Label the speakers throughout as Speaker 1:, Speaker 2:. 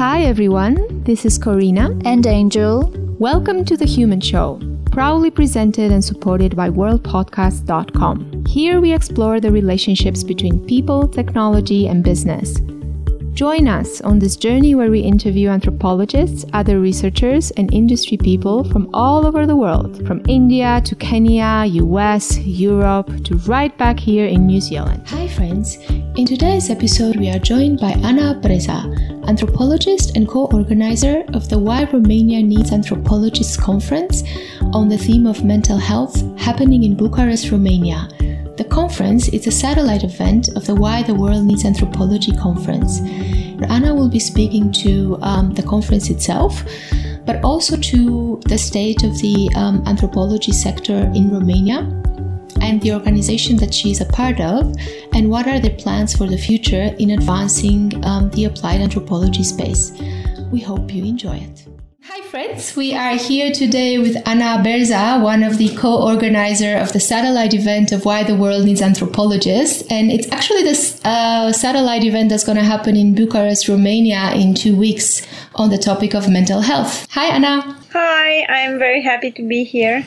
Speaker 1: Hi everyone, this is Corina
Speaker 2: and Angel.
Speaker 1: Welcome to The Human Show, proudly presented and supported by worldpodcast.com. Here we explore the relationships between people, technology, and business. Join us on this journey where we interview anthropologists, other researchers, and industry people from all over the world, from India to Kenya, US, Europe, to right back here in New Zealand. Hi, friends. In today's episode, we are joined by Anna Berza, anthropologist and co organizer of the Why Romania Needs Anthropologists Conference on the theme of mental health happening in Bucharest, Romania. The conference is a satellite event of the Why the World Needs Anthropology conference. Anna will be speaking to um, the conference itself, but also to the state of the um, anthropology sector in Romania and the organization that she is a part of, and what are their plans for the future in advancing um, the applied anthropology space. We hope you enjoy it. Hi friends, we are here today with Anna Berza, one of the co-organizer of the satellite event of Why the World Needs Anthropologists. And it's actually this uh, satellite event that's going to happen in Bucharest, Romania in two weeks on the topic of mental health. Hi Anna.
Speaker 3: Hi, I'm very happy to be here.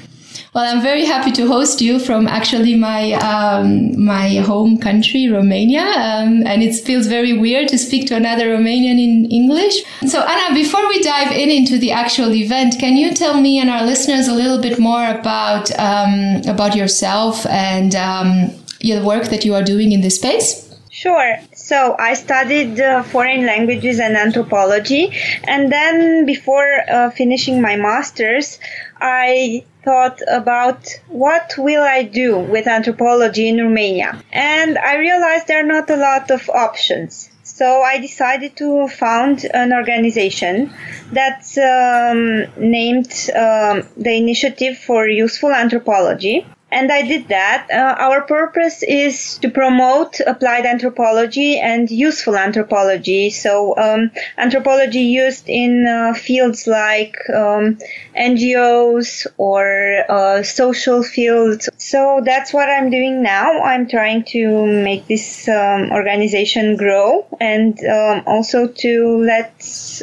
Speaker 1: Well, I'm very happy to host you from actually my um, my home country, Romania, um, and it feels very weird to speak to another Romanian in English. So, Anna, before we dive in into the actual event, can you tell me and our listeners a little bit more about um, about yourself and um, the work that you are doing in this space?
Speaker 3: Sure. So I studied uh, foreign languages and anthropology, and then before uh, finishing my master's, I thought about what will I do with anthropology in Romania. And I realized there are not a lot of options. So I decided to found an organization that's um, named um, the Initiative for Useful Anthropology and I did that. Uh, our purpose is to promote applied anthropology and useful anthropology. So, um, anthropology used in uh, fields like um, NGOs or uh, social fields. So, that's what I'm doing now. I'm trying to make this um, organization grow and um, also to let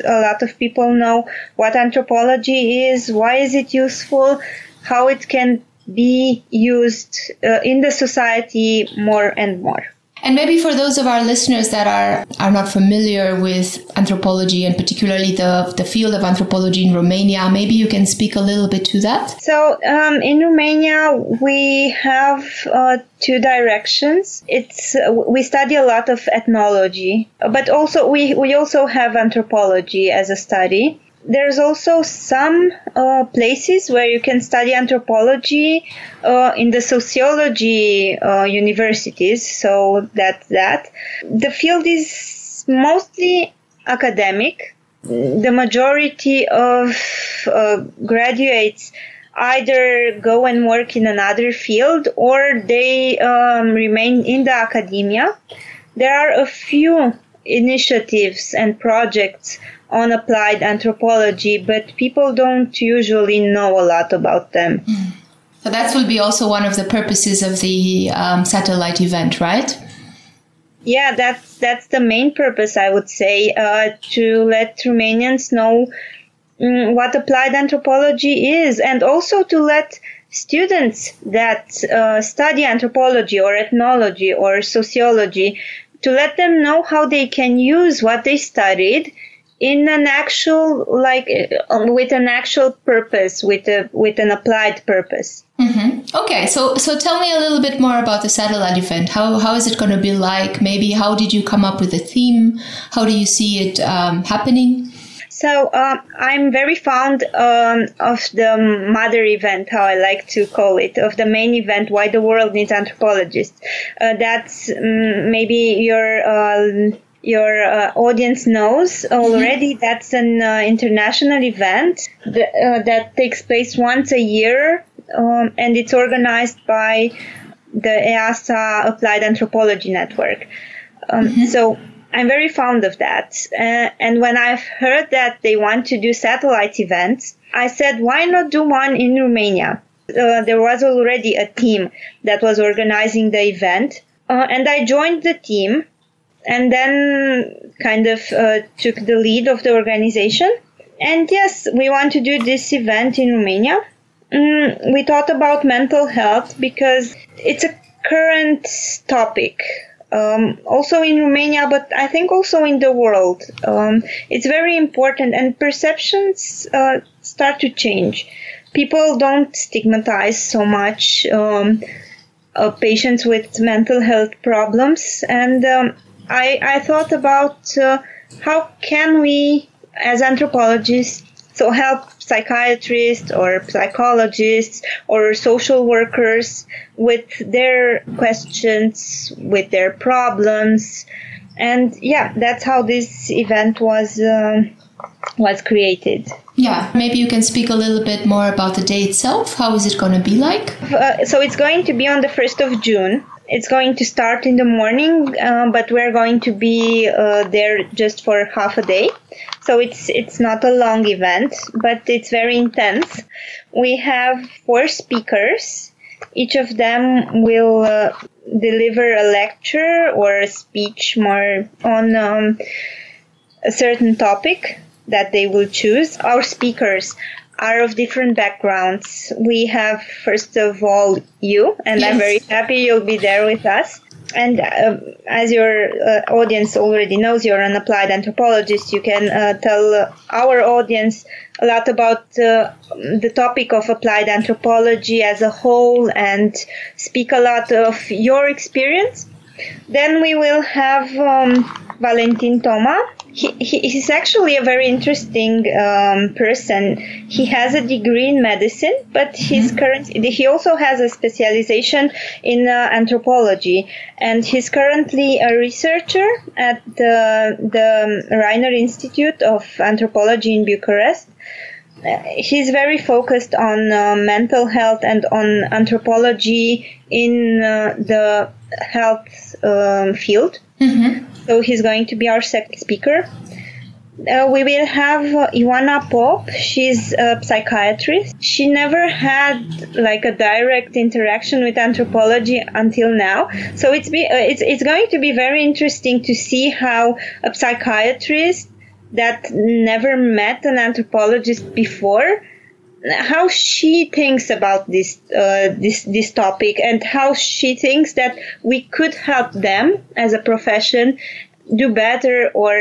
Speaker 3: a lot of people know what anthropology is, why is it useful, how it can be used uh, in the society more and more.
Speaker 1: And maybe for those of our listeners that are, are not familiar with anthropology and particularly the, the field of anthropology in Romania, maybe you can speak a little bit to that.
Speaker 3: So, um, in Romania, we have uh, two directions. It's uh, we study a lot of ethnology, but also we, we also have anthropology as a study there's also some uh, places where you can study anthropology uh, in the sociology uh, universities. So that's that. The field is mostly academic. The majority of uh, graduates either go and work in another field or they um, remain in the academia. There are a few initiatives and projects on applied anthropology, but people don't usually know a lot about them.
Speaker 1: So that will be also one of the purposes of the um, satellite event, right?
Speaker 3: Yeah, that's that's the main purpose, I would say, uh, to let Romanians know um, what applied anthropology is, and also to let students that uh, study anthropology or ethnology or sociology to let them know how they can use what they studied in an actual like uh, with an actual purpose with a with an applied purpose.
Speaker 1: Mm-hmm. okay so so tell me a little bit more about the satellite event. How how is it going to be like? Maybe how did you come up with the theme? How do you see it um, happening
Speaker 3: so um, I'm very fond um, of the mother event, how I like to call it, of the main event, why the world needs anthropologists. Uh, that's um, maybe your uh, your uh, audience knows already mm-hmm. that's an uh, international event that, uh, that takes place once a year um, and it's organized by the EASA Applied Anthropology Network. Um, mm-hmm. So I'm very fond of that. Uh, and when I've heard that they want to do satellite events, I said, why not do one in Romania? Uh, there was already a team that was organizing the event. Uh, and I joined the team and then kind of uh, took the lead of the organization. And yes, we want to do this event in Romania. Mm, we thought about mental health because it's a current topic. Um, also in Romania, but I think also in the world. Um, it's very important, and perceptions uh, start to change. People don't stigmatize so much um, uh, patients with mental health problems, and um, I, I thought about uh, how can we, as anthropologists, so help psychiatrists or psychologists or social workers with their questions, with their problems, and yeah, that's how this event was uh, was created.
Speaker 1: Yeah, maybe you can speak a little bit more about the day itself. How is it going to be like?
Speaker 3: Uh, so it's going to be on the 1st of June. It's going to start in the morning, uh, but we're going to be uh, there just for half a day. So it's it's not a long event, but it's very intense. We have four speakers. Each of them will uh, deliver a lecture or a speech more on um, a certain topic that they will choose. Our speakers are of different backgrounds. We have, first of all, you, and yes. I'm very happy you'll be there with us. And uh, as your uh, audience already knows, you're an applied anthropologist. You can uh, tell our audience a lot about uh, the topic of applied anthropology as a whole and speak a lot of your experience. Then we will have um, Valentin Toma, he, he's actually a very interesting um, person. He has a degree in medicine, but he's mm-hmm. currently he also has a specialization in uh, anthropology, and he's currently a researcher at the the Rainer Institute of Anthropology in Bucharest. Uh, he's very focused on uh, mental health and on anthropology in uh, the health um, field. Mm-hmm. So he's going to be our second speaker. Uh, we will have uh, Pop. She's a psychiatrist. She never had like a direct interaction with anthropology until now. So it's be, uh, it's it's going to be very interesting to see how a psychiatrist that never met an anthropologist before how she thinks about this uh, this this topic and how she thinks that we could help them as a profession do better or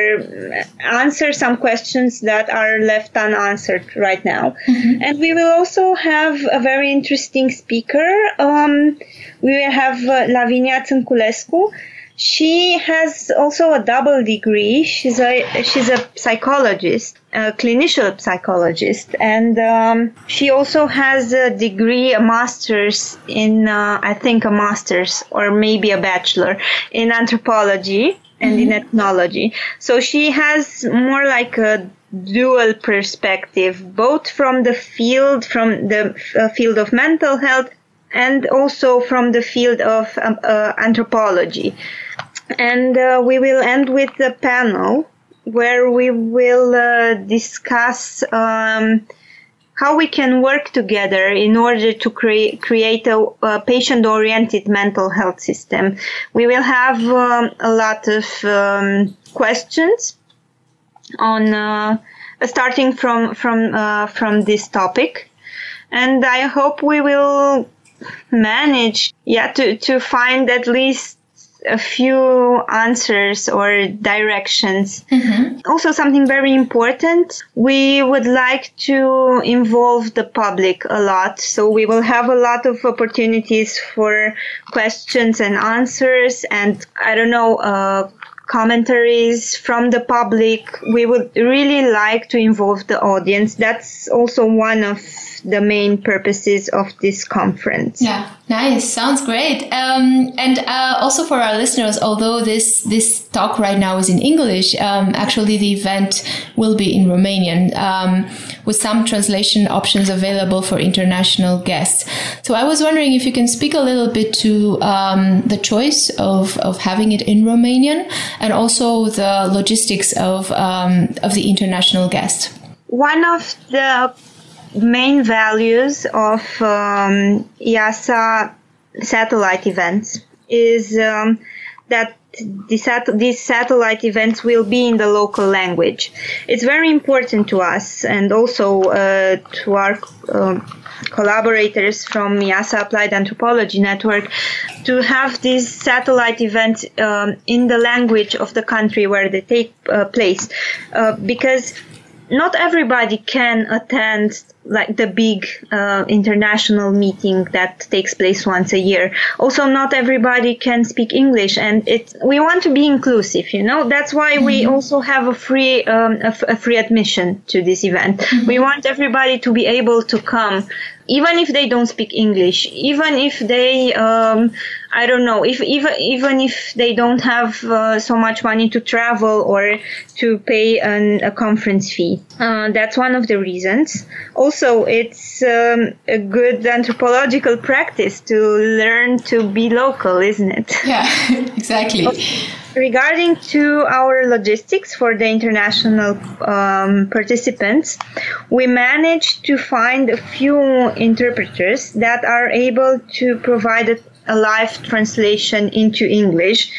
Speaker 3: answer some questions that are left unanswered right now. Mm-hmm. And we will also have a very interesting speaker. Um, we will have uh, Lavinia Țânculescu she has also a double degree. She's a she's a psychologist, a clinical psychologist, and um, she also has a degree, a master's in uh, I think a master's or maybe a bachelor in anthropology and mm-hmm. in ethnology. So she has more like a dual perspective, both from the field, from the uh, field of mental health, and also from the field of um, uh, anthropology. And uh, we will end with the panel where we will uh, discuss um, how we can work together in order to cre- create a, a patient oriented mental health system. We will have um, a lot of um, questions on uh, starting from from uh, from this topic and i hope we will manage yeah to to find at least a few answers or directions. Mm-hmm. Also, something very important, we would like to involve the public a lot. So we will have a lot of opportunities for questions and answers and I don't know, uh, commentaries from the public. We would really like to involve the audience. That's also one of the main purposes of this conference.
Speaker 1: Yeah, nice. Sounds great. Um, and uh, also for our listeners, although this this talk right now is in English, um, actually the event will be in Romanian um, with some translation options available for international guests. So I was wondering if you can speak a little bit to um, the choice of, of having it in Romanian and also the logistics of um, of the international guest.
Speaker 3: One of the main values of um, EASA satellite events is um, that the sat- these satellite events will be in the local language. It's very important to us and also uh, to our uh, collaborators from EASA Applied Anthropology Network to have these satellite events um, in the language of the country where they take uh, place uh, because not everybody can attend like the big uh, international meeting that takes place once a year. Also, not everybody can speak English, and it we want to be inclusive. You know, that's why mm-hmm. we also have a free um, a, f- a free admission to this event. Mm-hmm. We want everybody to be able to come even if they don't speak English, even if they, um, I don't know, if even even if they don't have uh, so much money to travel or to pay an, a conference fee, uh, that's one of the reasons. Also, it's um, a good anthropological practice to learn to be local, isn't it?
Speaker 1: Yeah, exactly.
Speaker 3: Regarding to our logistics for the international um, participants, we managed to find a few interpreters that are able to provide a, a live translation into English.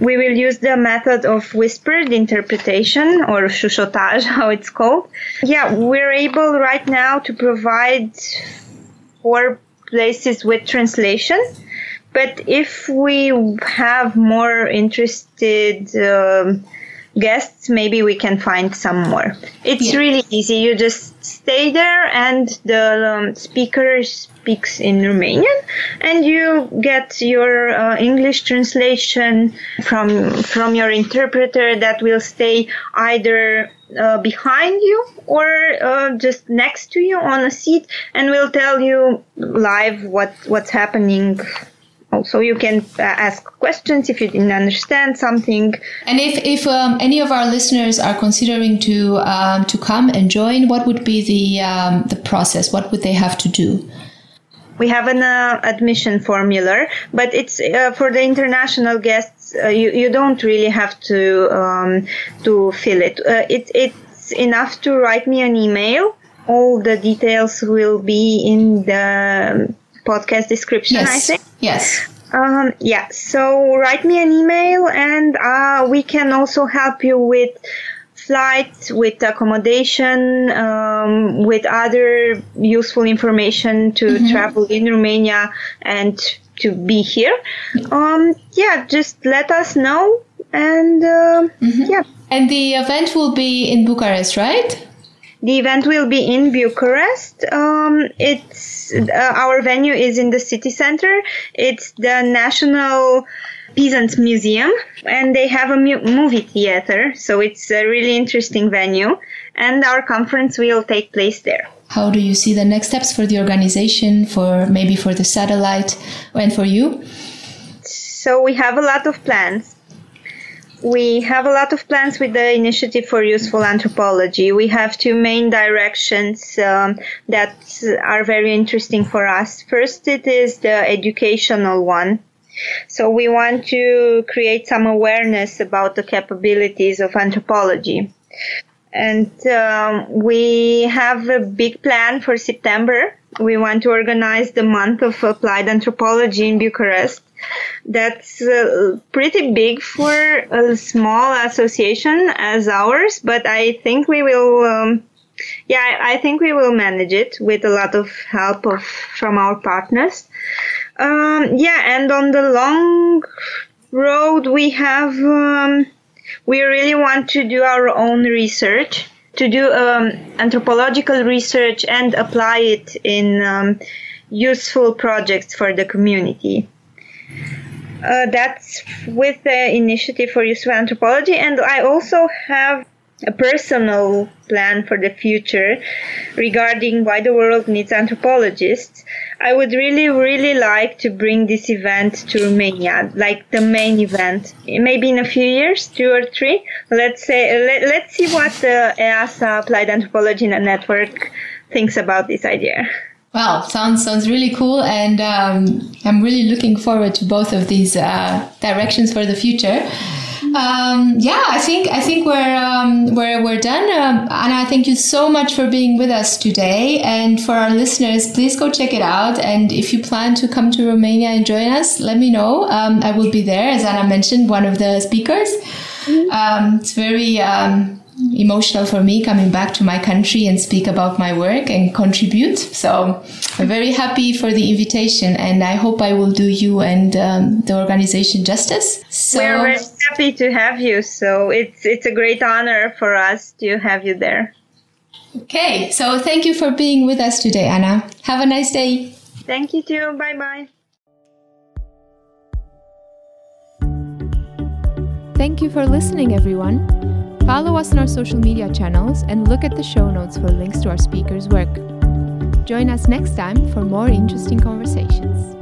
Speaker 3: We will use the method of whispered interpretation or chuchotage, how it's called. Yeah, we're able right now to provide four places with translation but if we have more interested um, guests, maybe we can find some more. It's yeah. really easy. You just stay there, and the um, speaker speaks in Romanian, and you get your uh, English translation from from your interpreter that will stay either uh, behind you or uh, just next to you on a seat, and will tell you live what what's happening also you can uh, ask questions if you didn't understand something.
Speaker 1: And if, if um, any of our listeners are considering to um, to come and join what would be the um, the process? What would they have to do?
Speaker 3: We have an uh, admission formula but it's uh, for the international guests uh, you, you don't really have to um, to fill it. Uh, it it's enough to write me an email. All the details will be in the podcast description,
Speaker 1: yes.
Speaker 3: I think.
Speaker 1: Yes.
Speaker 3: Um, yeah, so write me an email and uh, we can also help you with flight, with accommodation, um, with other useful information to mm-hmm. travel in Romania and to be here. Um, yeah, just let us know and uh, mm-hmm. yeah.
Speaker 1: And the event will be in Bucharest, right?
Speaker 3: The event will be in Bucharest. Um, it's uh, our venue is in the city center. It's the National Peasants Museum, and they have a mu- movie theater, so it's a really interesting venue. And our conference will take place there.
Speaker 1: How do you see the next steps for the organization, for maybe for the satellite, and for you?
Speaker 3: So we have a lot of plans we have a lot of plans with the Initiative for Useful Anthropology. We have two main directions um, that are very interesting for us. First, it is the educational one. So we want to create some awareness about the capabilities of anthropology. And um, we have a big plan for September. We want to organize the month of applied anthropology in Bucharest that's uh, pretty big for a small association as ours, but I think we will. Um, yeah, I think we will manage it with a lot of help of from our partners. Um, yeah, and on the long road, we have um, we really want to do our own research, to do um, anthropological research and apply it in um, useful projects for the community. Uh, that's with the Initiative for Useful Anthropology, and I also have a personal plan for the future regarding why the world needs anthropologists. I would really, really like to bring this event to Romania, like the main event. Maybe in a few years, two or three. Let's say, let, let's see what the EASA Applied Anthropology Network thinks about this idea.
Speaker 1: Wow, sounds sounds really cool, and um, I'm really looking forward to both of these uh, directions for the future. Um, yeah, I think I think we're um, we're we're done. Um, Anna, thank you so much for being with us today. And for our listeners, please go check it out. And if you plan to come to Romania and join us, let me know. Um, I will be there, as Anna mentioned, one of the speakers. Mm-hmm. Um, it's very um, emotional for me coming back to my country and speak about my work and contribute. So I'm very happy for the invitation and I hope I will do you and um, the organization justice.
Speaker 3: So we're very happy to have you. So it's, it's a great honor for us to have you there.
Speaker 1: Okay. So thank you for being with us today, Anna. Have a nice day.
Speaker 3: Thank you too. Bye bye.
Speaker 1: Thank you for listening, everyone. Follow us on our social media channels and look at the show notes for links to our speakers' work. Join us next time for more interesting conversations.